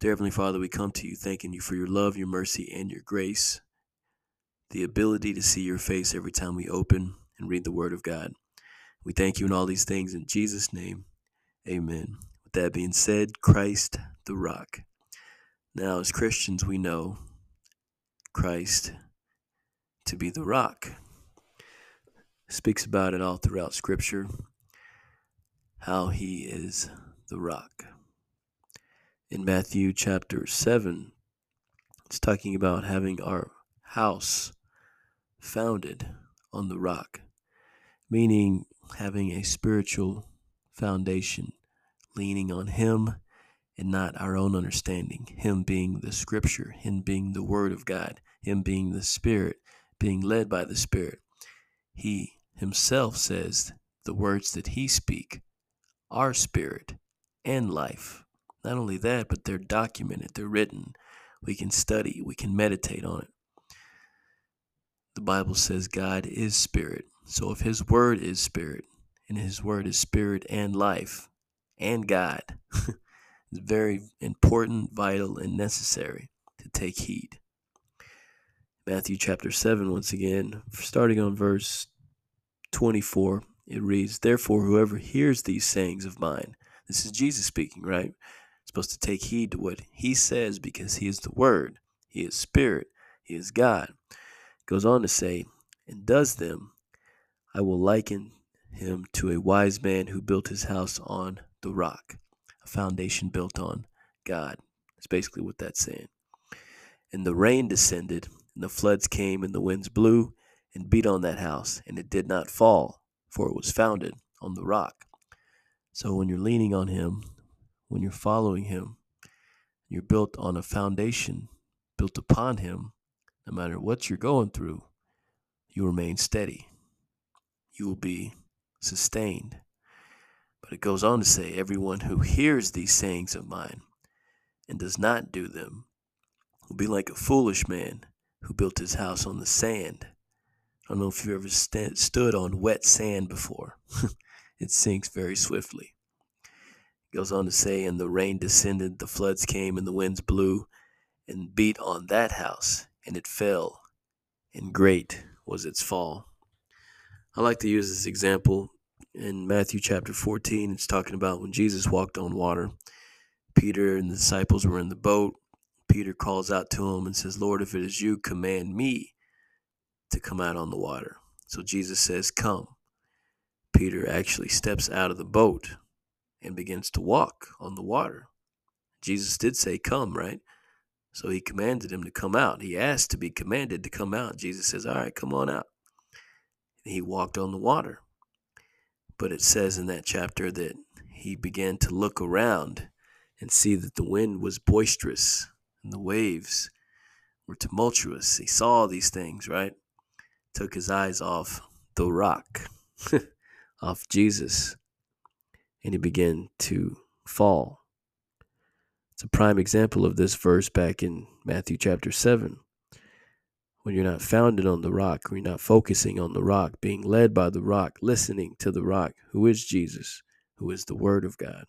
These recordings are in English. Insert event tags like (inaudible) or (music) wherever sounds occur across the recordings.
Dear Heavenly Father, we come to you thanking you for your love, your mercy, and your grace, the ability to see your face every time we open and read the Word of God. We thank you in all these things in Jesus' name. Amen. With that being said, Christ the rock. Now, as Christians, we know Christ to be the rock. Speaks about it all throughout Scripture, how he is the rock in Matthew chapter 7. It's talking about having our house founded on the rock, meaning having a spiritual foundation, leaning on Him and not our own understanding. Him being the Scripture, Him being the Word of God, Him being the Spirit, being led by the Spirit. He Himself says the words that He speak are spirit and life. Not only that, but they're documented, they're written. We can study, we can meditate on it. The Bible says God is spirit. So if His Word is spirit, and His Word is spirit and life and God, (laughs) it's very important, vital, and necessary to take heed. Matthew chapter 7, once again, starting on verse 24, it reads, Therefore, whoever hears these sayings of mine, this is Jesus speaking, right? Supposed to take heed to what he says because he is the word he is spirit he is god. Goes on to say and does them i will liken him to a wise man who built his house on the rock a foundation built on god. That's basically what that's saying. And the rain descended and the floods came and the winds blew and beat on that house and it did not fall for it was founded on the rock. So when you're leaning on him when you're following Him. You're built on a foundation built upon Him. No matter what you're going through, you remain steady. You will be sustained. But it goes on to say, Everyone who hears these sayings of mine and does not do them will be like a foolish man who built his house on the sand. I don't know if you've ever st- stood on wet sand before. (laughs) it sinks very swiftly goes on to say, and the rain descended, the floods came, and the winds blew and beat on that house, and it fell, and great was its fall. I like to use this example in Matthew chapter 14. It's talking about when Jesus walked on water. Peter and the disciples were in the boat. Peter calls out to him and says, Lord, if it is you, command me to come out on the water. So Jesus says, Come. Peter actually steps out of the boat and begins to walk on the water. Jesus did say, Come, right? So he commanded him to come out. He asked to be commanded to come out. Jesus says, All right, come on out. And he walked on the water. But it says in that chapter that he began to look around and see that the wind was boisterous and the waves were tumultuous. He saw these things, right? Took his eyes off the rock, (laughs) off Jesus and he began to fall. It's a prime example of this verse back in Matthew chapter 7. When you're not founded on the rock, when you're not focusing on the rock, being led by the rock, listening to the rock, who is Jesus, who is the Word of God,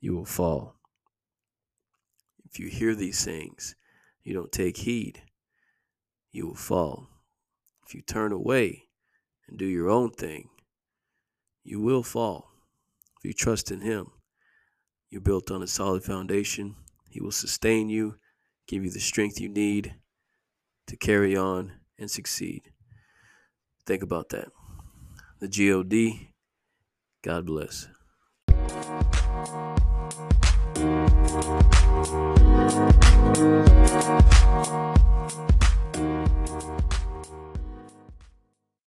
you will fall. If you hear these things, you don't take heed, you will fall. If you turn away and do your own thing, you will fall you trust in Him, you're built on a solid foundation. He will sustain you, give you the strength you need to carry on and succeed. Think about that. The GOD, God bless.